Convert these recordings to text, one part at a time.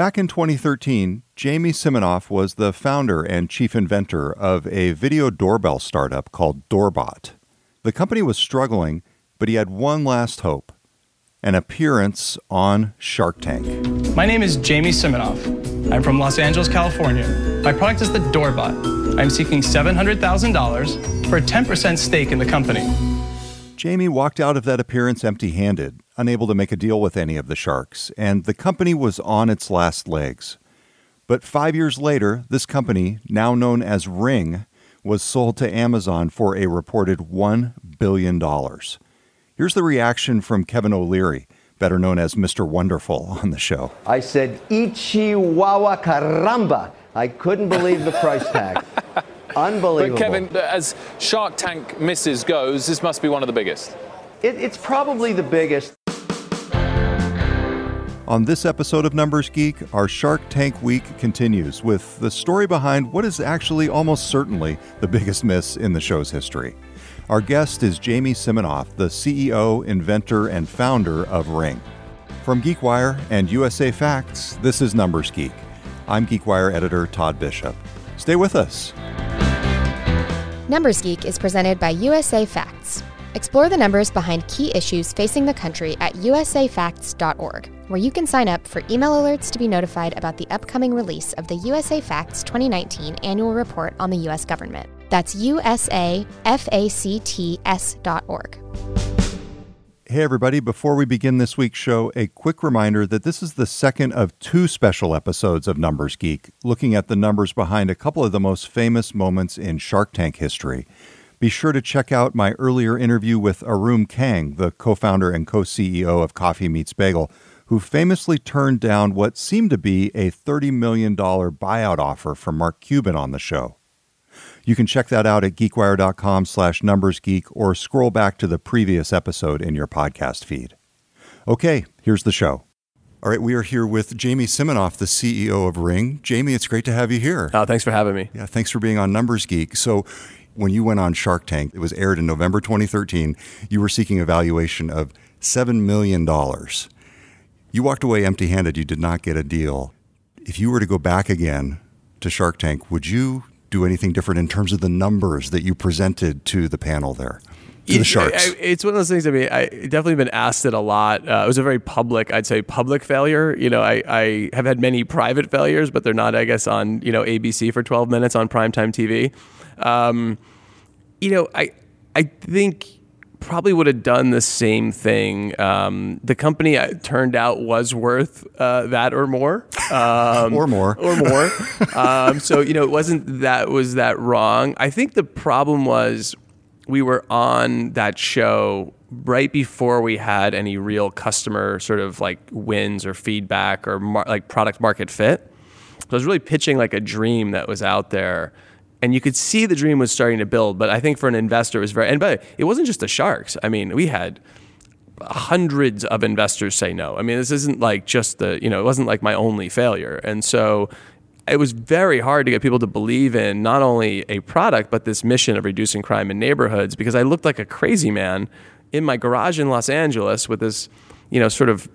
Back in 2013, Jamie Siminoff was the founder and chief inventor of a video doorbell startup called Doorbot. The company was struggling, but he had one last hope an appearance on Shark Tank. My name is Jamie Siminoff. I'm from Los Angeles, California. My product is the Doorbot. I'm seeking $700,000 for a 10% stake in the company. Jamie walked out of that appearance empty handed, unable to make a deal with any of the sharks, and the company was on its last legs. But five years later, this company, now known as Ring, was sold to Amazon for a reported $1 billion. Here's the reaction from Kevin O'Leary, better known as Mr. Wonderful, on the show. I said, Ichiwawa caramba. I couldn't believe the price tag. Unbelievable. But Kevin, as Shark Tank misses goes, this must be one of the biggest. It, it's probably the biggest. On this episode of Numbers Geek, our Shark Tank week continues with the story behind what is actually almost certainly the biggest miss in the show's history. Our guest is Jamie Siminoff, the CEO, inventor, and founder of Ring. From GeekWire and USA Facts, this is Numbers Geek. I'm GeekWire editor Todd Bishop. Stay with us. Numbers Geek is presented by USA Facts. Explore the numbers behind key issues facing the country at usafacts.org, where you can sign up for email alerts to be notified about the upcoming release of the USA Facts 2019 annual report on the U.S. government. That's usafacts.org. Hey, everybody, before we begin this week's show, a quick reminder that this is the second of two special episodes of Numbers Geek, looking at the numbers behind a couple of the most famous moments in Shark Tank history. Be sure to check out my earlier interview with Arum Kang, the co founder and co CEO of Coffee Meets Bagel, who famously turned down what seemed to be a $30 million buyout offer from Mark Cuban on the show. You can check that out at geekwire.com slash numbersgeek or scroll back to the previous episode in your podcast feed. Okay, here's the show. All right, we are here with Jamie Siminoff, the CEO of Ring. Jamie, it's great to have you here. Oh, thanks for having me. Yeah, thanks for being on Numbers Geek. So, when you went on Shark Tank, it was aired in November 2013. You were seeking a valuation of $7 million. You walked away empty handed. You did not get a deal. If you were to go back again to Shark Tank, would you do anything different in terms of the numbers that you presented to the panel there? To the sharks. It's one of those things. I mean, I definitely been asked it a lot. Uh, it was a very public, I'd say, public failure. You know, I, I have had many private failures, but they're not, I guess, on you know ABC for 12 minutes on primetime TV. Um, you know, I I think probably would have done the same thing. Um, the company uh, turned out was worth uh, that or more, um, or more, or more. um, so you know, it wasn't that was that wrong. I think the problem was we were on that show right before we had any real customer sort of like wins or feedback or mar- like product market fit. So I was really pitching like a dream that was out there and you could see the dream was starting to build. But I think for an investor, it was very. And but it wasn't just the sharks. I mean, we had hundreds of investors say no. I mean, this isn't like just the you know, it wasn't like my only failure. And so it was very hard to get people to believe in not only a product but this mission of reducing crime in neighborhoods because I looked like a crazy man in my garage in Los Angeles with this, you know, sort of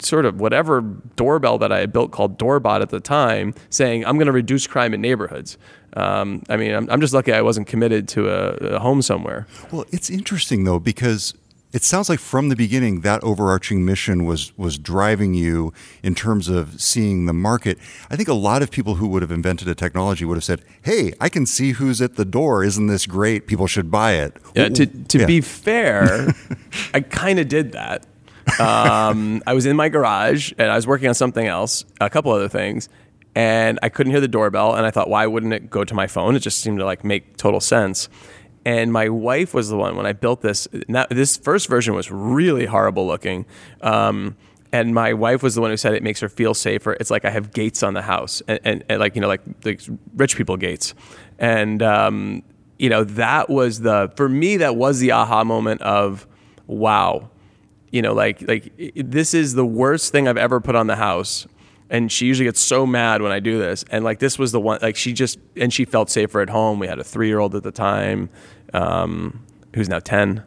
sort of whatever doorbell that I had built called Doorbot at the time, saying I'm going to reduce crime in neighborhoods. Um, I mean, I'm, I'm, just lucky I wasn't committed to a, a home somewhere. Well, it's interesting though because it sounds like from the beginning that overarching mission was was driving you in terms of seeing the market. I think a lot of people who would have invented a technology would have said, "Hey, I can see who's at the door. Isn't this great? People should buy it." Yeah, to to yeah. be fair, I kind of did that. Um, I was in my garage and I was working on something else, a couple other things, and I couldn't hear the doorbell. And I thought, why wouldn't it go to my phone? It just seemed to like make total sense. And my wife was the one when I built this. This first version was really horrible looking. Um, and my wife was the one who said it makes her feel safer. It's like I have gates on the house, and, and, and like you know, like the rich people gates, and um, you know that was the for me that was the aha moment of wow, you know, like like this is the worst thing I've ever put on the house. And she usually gets so mad when I do this. And like this was the one, like she just and she felt safer at home. We had a three year old at the time, um, who's now ten.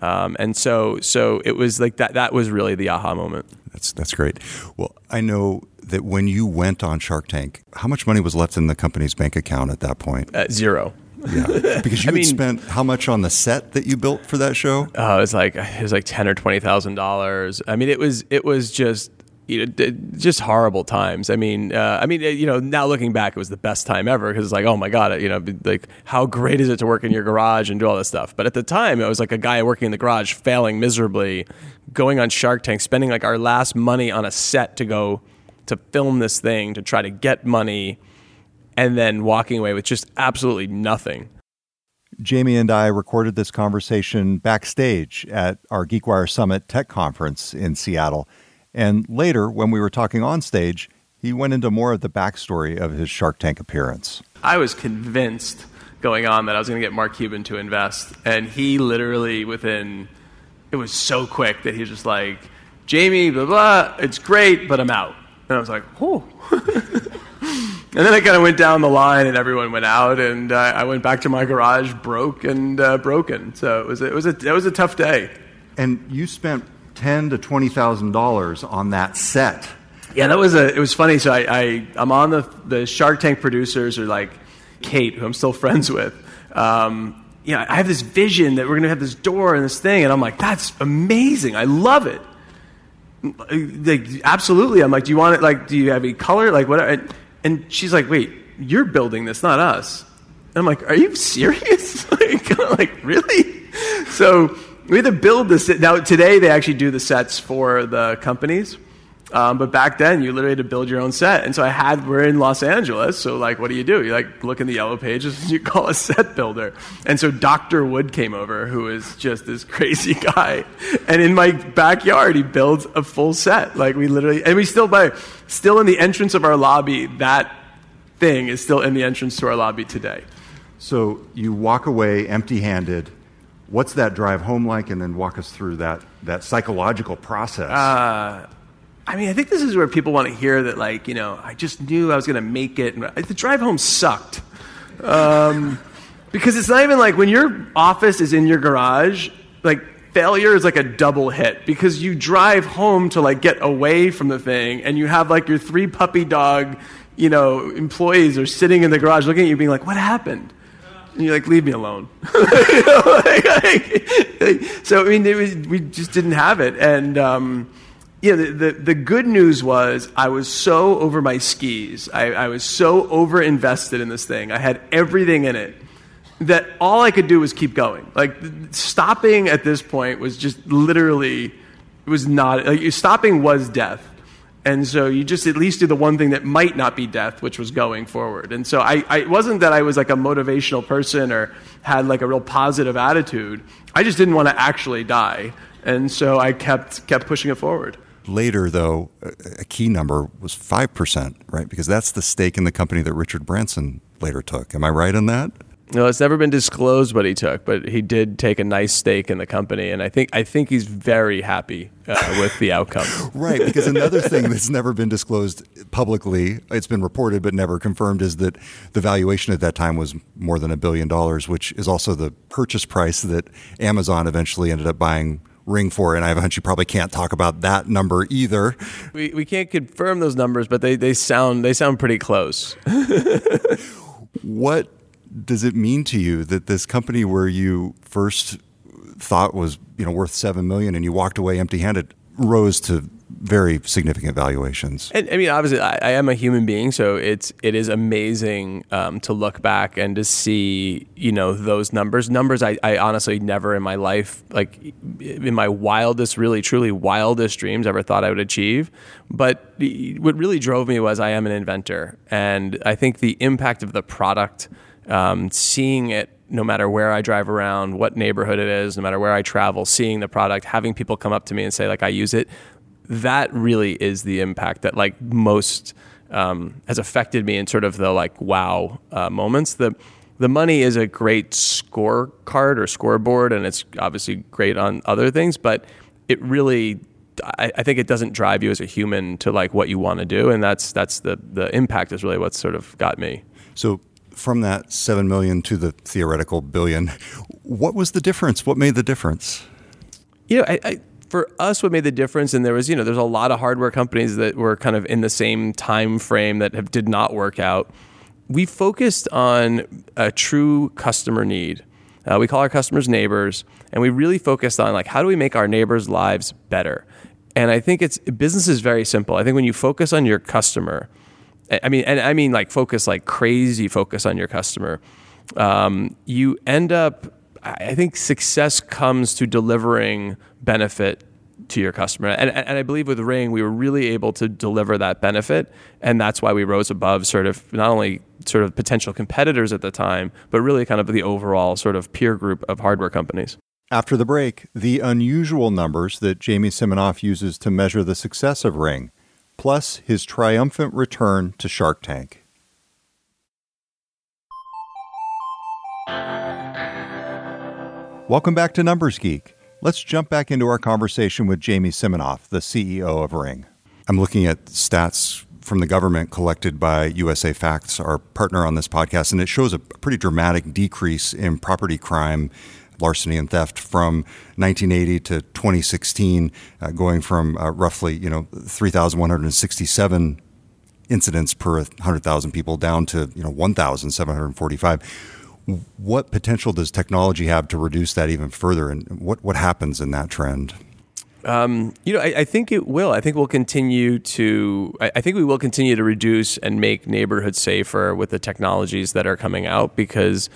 Um, and so so it was like that. That was really the aha moment. That's that's great. Well, I know that when you went on Shark Tank, how much money was left in the company's bank account at that point? Uh, zero. Yeah, because you I had mean- spent how much on the set that you built for that show? Oh, it was like it was like ten or twenty thousand dollars. I mean, it was it was just you know just horrible times. I mean, uh, I mean, uh, you know, now looking back, it was the best time ever because it's like, oh my god, you know, like how great is it to work in your garage and do all this stuff? But at the time, it was like a guy working in the garage, failing miserably, going on Shark Tank, spending like our last money on a set to go to film this thing to try to get money, and then walking away with just absolutely nothing. Jamie and I recorded this conversation backstage at our GeekWire Summit Tech Conference in Seattle. And later, when we were talking on stage, he went into more of the backstory of his Shark Tank appearance. I was convinced going on that I was going to get Mark Cuban to invest, and he literally within it was so quick that he was just like, "Jamie, blah blah, it's great, but I'm out." And I was like, "Oh." and then I kind of went down the line, and everyone went out, and uh, I went back to my garage, broke and uh, broken. So it was it was a it was a tough day. And you spent ten to twenty thousand dollars on that set. Yeah, that was a. It was funny. So I, I I'm on the the Shark Tank producers are like Kate, who I'm still friends with. Um, you know, I have this vision that we're gonna have this door and this thing, and I'm like, that's amazing. I love it. Like, absolutely. I'm like, do you want it? Like, do you have any color? Like, what? And, she's like, wait, you're building this, not us. And I'm like, are you serious? like, like, really? So we had to build this. Now today they actually do the sets for the companies. Um, but back then, you literally had to build your own set. And so I had, we're in Los Angeles. So, like, what do you do? You like look in the yellow pages and you call a set builder. And so Dr. Wood came over, who is just this crazy guy. And in my backyard, he builds a full set. Like, we literally, and we still, by, still in the entrance of our lobby, that thing is still in the entrance to our lobby today. So you walk away empty handed. What's that drive home like? And then walk us through that, that psychological process. I mean, I think this is where people want to hear that, like, you know, I just knew I was going to make it. And the drive home sucked. Um, because it's not even like when your office is in your garage, like, failure is like a double hit because you drive home to, like, get away from the thing and you have, like, your three puppy dog, you know, employees are sitting in the garage looking at you being like, what happened? And you're like, leave me alone. You know, like- like- like- so, I mean, was, we just didn't have it. And, um, you know, the, the, the good news was I was so over my skis. I, I was so over invested in this thing. I had everything in it that all I could do was keep going. Like, stopping at this point was just literally, it was not, like, stopping was death. And so you just at least do the one thing that might not be death, which was going forward. And so I, I it wasn't that I was like a motivational person or had like a real positive attitude. I just didn't want to actually die. And so I kept kept pushing it forward. Later, though, a key number was 5%, right? Because that's the stake in the company that Richard Branson later took. Am I right on that? No, it's never been disclosed what he took, but he did take a nice stake in the company, and I think I think he's very happy uh, with the outcome. Right, because another thing that's never been disclosed publicly, it's been reported but never confirmed, is that the valuation at that time was more than a billion dollars, which is also the purchase price that Amazon eventually ended up buying Ring for. And I have a hunch you probably can't talk about that number either. We, we can't confirm those numbers, but they, they sound they sound pretty close. What does it mean to you that this company where you first thought was you know worth seven million and you walked away empty-handed rose to very significant valuations? And I mean, obviously, I, I am a human being, so it's it is amazing um, to look back and to see you know those numbers. Numbers I, I honestly never in my life, like in my wildest, really truly wildest dreams, ever thought I would achieve. But what really drove me was I am an inventor, and I think the impact of the product, um, seeing it no matter where I drive around, what neighborhood it is, no matter where I travel, seeing the product, having people come up to me and say like I use it, that really is the impact that like most um, has affected me in sort of the like wow uh, moments. The the money is a great scorecard or scoreboard, and it's obviously great on other things, but it really. I, I think it doesn't drive you as a human to like what you want to do, and that's that's the the impact is really what's sort of got me. So from that seven million to the theoretical billion, what was the difference? What made the difference? You know, I, I, for us, what made the difference, and there was, you know, there's a lot of hardware companies that were kind of in the same time frame that have, did not work out. We focused on a true customer need. Uh, we call our customers neighbors, and we really focused on like how do we make our neighbors' lives better. And I think it's business is very simple. I think when you focus on your customer, I mean, and I mean like focus like crazy focus on your customer, um, you end up. I think success comes to delivering benefit to your customer. And, and I believe with Ring, we were really able to deliver that benefit. And that's why we rose above sort of not only sort of potential competitors at the time, but really kind of the overall sort of peer group of hardware companies. After the break, the unusual numbers that Jamie Siminoff uses to measure the success of Ring, plus his triumphant return to Shark Tank. Welcome back to Numbers Geek. Let's jump back into our conversation with Jamie Siminoff, the CEO of Ring. I'm looking at stats from the government collected by USA Facts, our partner on this podcast, and it shows a pretty dramatic decrease in property crime, larceny and theft from 1980 to 2016, uh, going from uh, roughly you know 3,167 incidents per 100,000 people down to you know 1,745 what potential does technology have to reduce that even further, and what what happens in that trend? Um, you know, I, I, think it will. I think we'll continue to. I, I, think we will continue to reduce and make neighborhoods safer with the technologies that are coming out because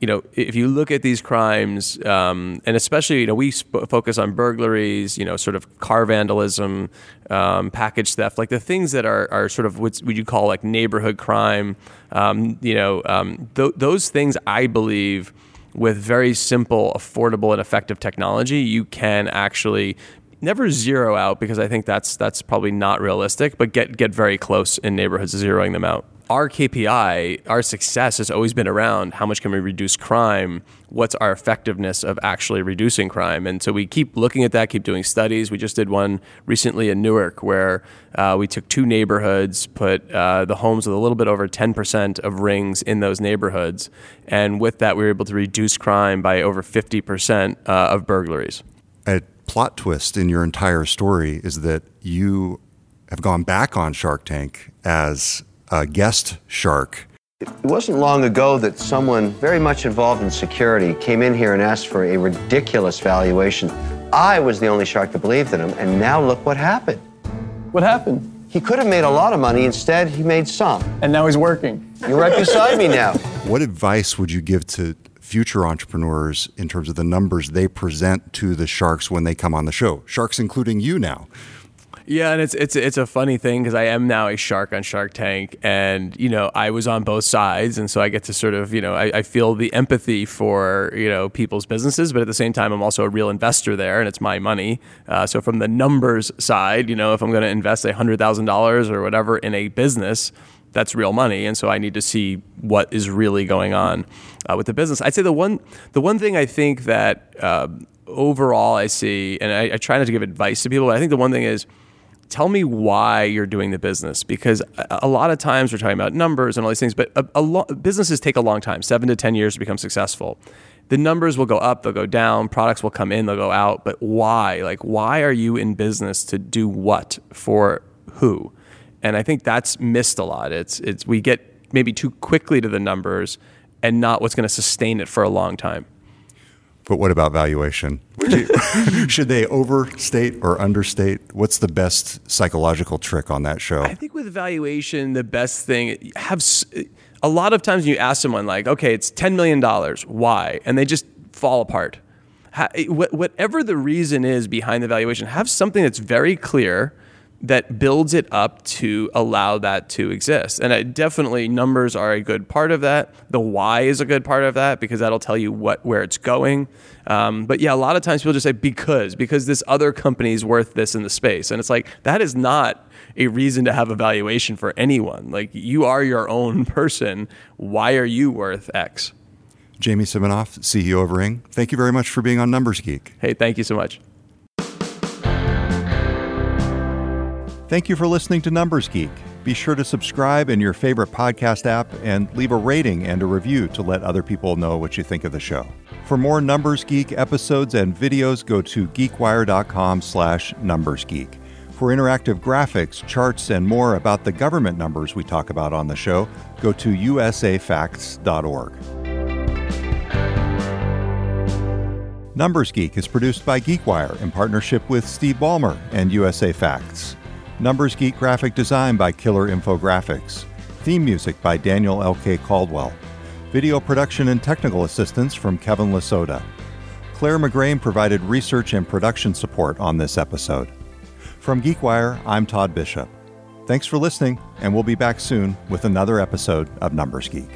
you know, if you look at these crimes, um, and especially, you know, we sp- focus on burglaries, you know, sort of car vandalism, um, package theft, like the things that are, are sort of what would you call like neighborhood crime. Um, you know, um, th- those things, I believe, with very simple, affordable, and effective technology, you can actually never zero out because I think that's that's probably not realistic, but get get very close in neighborhoods zeroing them out our KPI, our success has always been around how much can we reduce crime? What's our effectiveness of actually reducing crime? And so we keep looking at that, keep doing studies. We just did one recently in Newark where uh, we took two neighborhoods, put uh, the homes with a little bit over 10% of rings in those neighborhoods. And with that, we were able to reduce crime by over 50% uh, of burglaries. A plot twist in your entire story is that you have gone back on Shark Tank as a guest shark. It wasn't long ago that someone very much involved in security came in here and asked for a ridiculous valuation. I was the only shark that believed in him, and now look what happened. What happened? He could have made a lot of money. Instead, he made some. And now he's working. You're right beside me now. What advice would you give to future entrepreneurs in terms of the numbers they present to the sharks when they come on the show? Sharks including you now. Yeah, and it's it's it's a funny thing because I am now a shark on Shark Tank, and you know I was on both sides, and so I get to sort of you know I, I, feel the empathy for you know people's businesses, but at the same time I'm also a real investor there, and it's my money. Uh, so from the numbers side, you know, if I'm going to invest hundred thousand dollars or whatever in a business, that's real money, and so I need to see what is really going on uh, with the business. I'd say the one the one thing I think that uh, overall I see, and I, I try not to give advice to people, but I think the one thing is tell me why you're doing the business because a, lot of times we're talking about numbers and all these things but a, a lo- businesses take a long time seven to ten years to become successful. The numbers will go up they'll go down products will come in they'll go out but why? Like why are you in business to do what for who and i think that's missed a lot it's it's we get maybe too quickly to the numbers and not what's going to sustain it for a long time but what about valuation? You, should they overstate or understate? What's the best psychological trick on that show? I think with valuation, the best thing have a lot of times you ask someone like, okay, it's ten million dollars, why? And they just fall apart. Whatever the reason is behind the valuation, have something that's very clear that builds it up to allow that to exist. And I, definitely numbers are a good part of that. The why is a good part of that because that'll tell you what where it's going. Um, but yeah, a lot of times people just say because because this other company is worth this in the space, and it's like that is not a reason to have a valuation for anyone. Like you are your own person. Why are you worth X? Jamie Siminoff, CEO of Ring. Thank you very much for being on Numbers Geek. Hey, thank you so much. Thank you for listening to Numbers Geek. Be sure to subscribe in your favorite podcast app and leave a rating and a review to let other people know what you think of the show. For more Numbers Geek episodes and videos, go to geekwire.com slash numbersgeek. For interactive graphics, charts, and more about the government numbers we talk about on the show, go to usafacts.org. Numbers Geek is produced by GeekWire in partnership with Steve Ballmer and USA Facts. Numbers Geek graphic design by Killer Infographics. Theme music by Daniel L.K. Caldwell. Video production and technical assistance from Kevin Lisota. Claire McGrane provided research and production support on this episode. From GeekWire, I'm Todd Bishop. Thanks for listening, and we'll be back soon with another episode of Numbers Geek.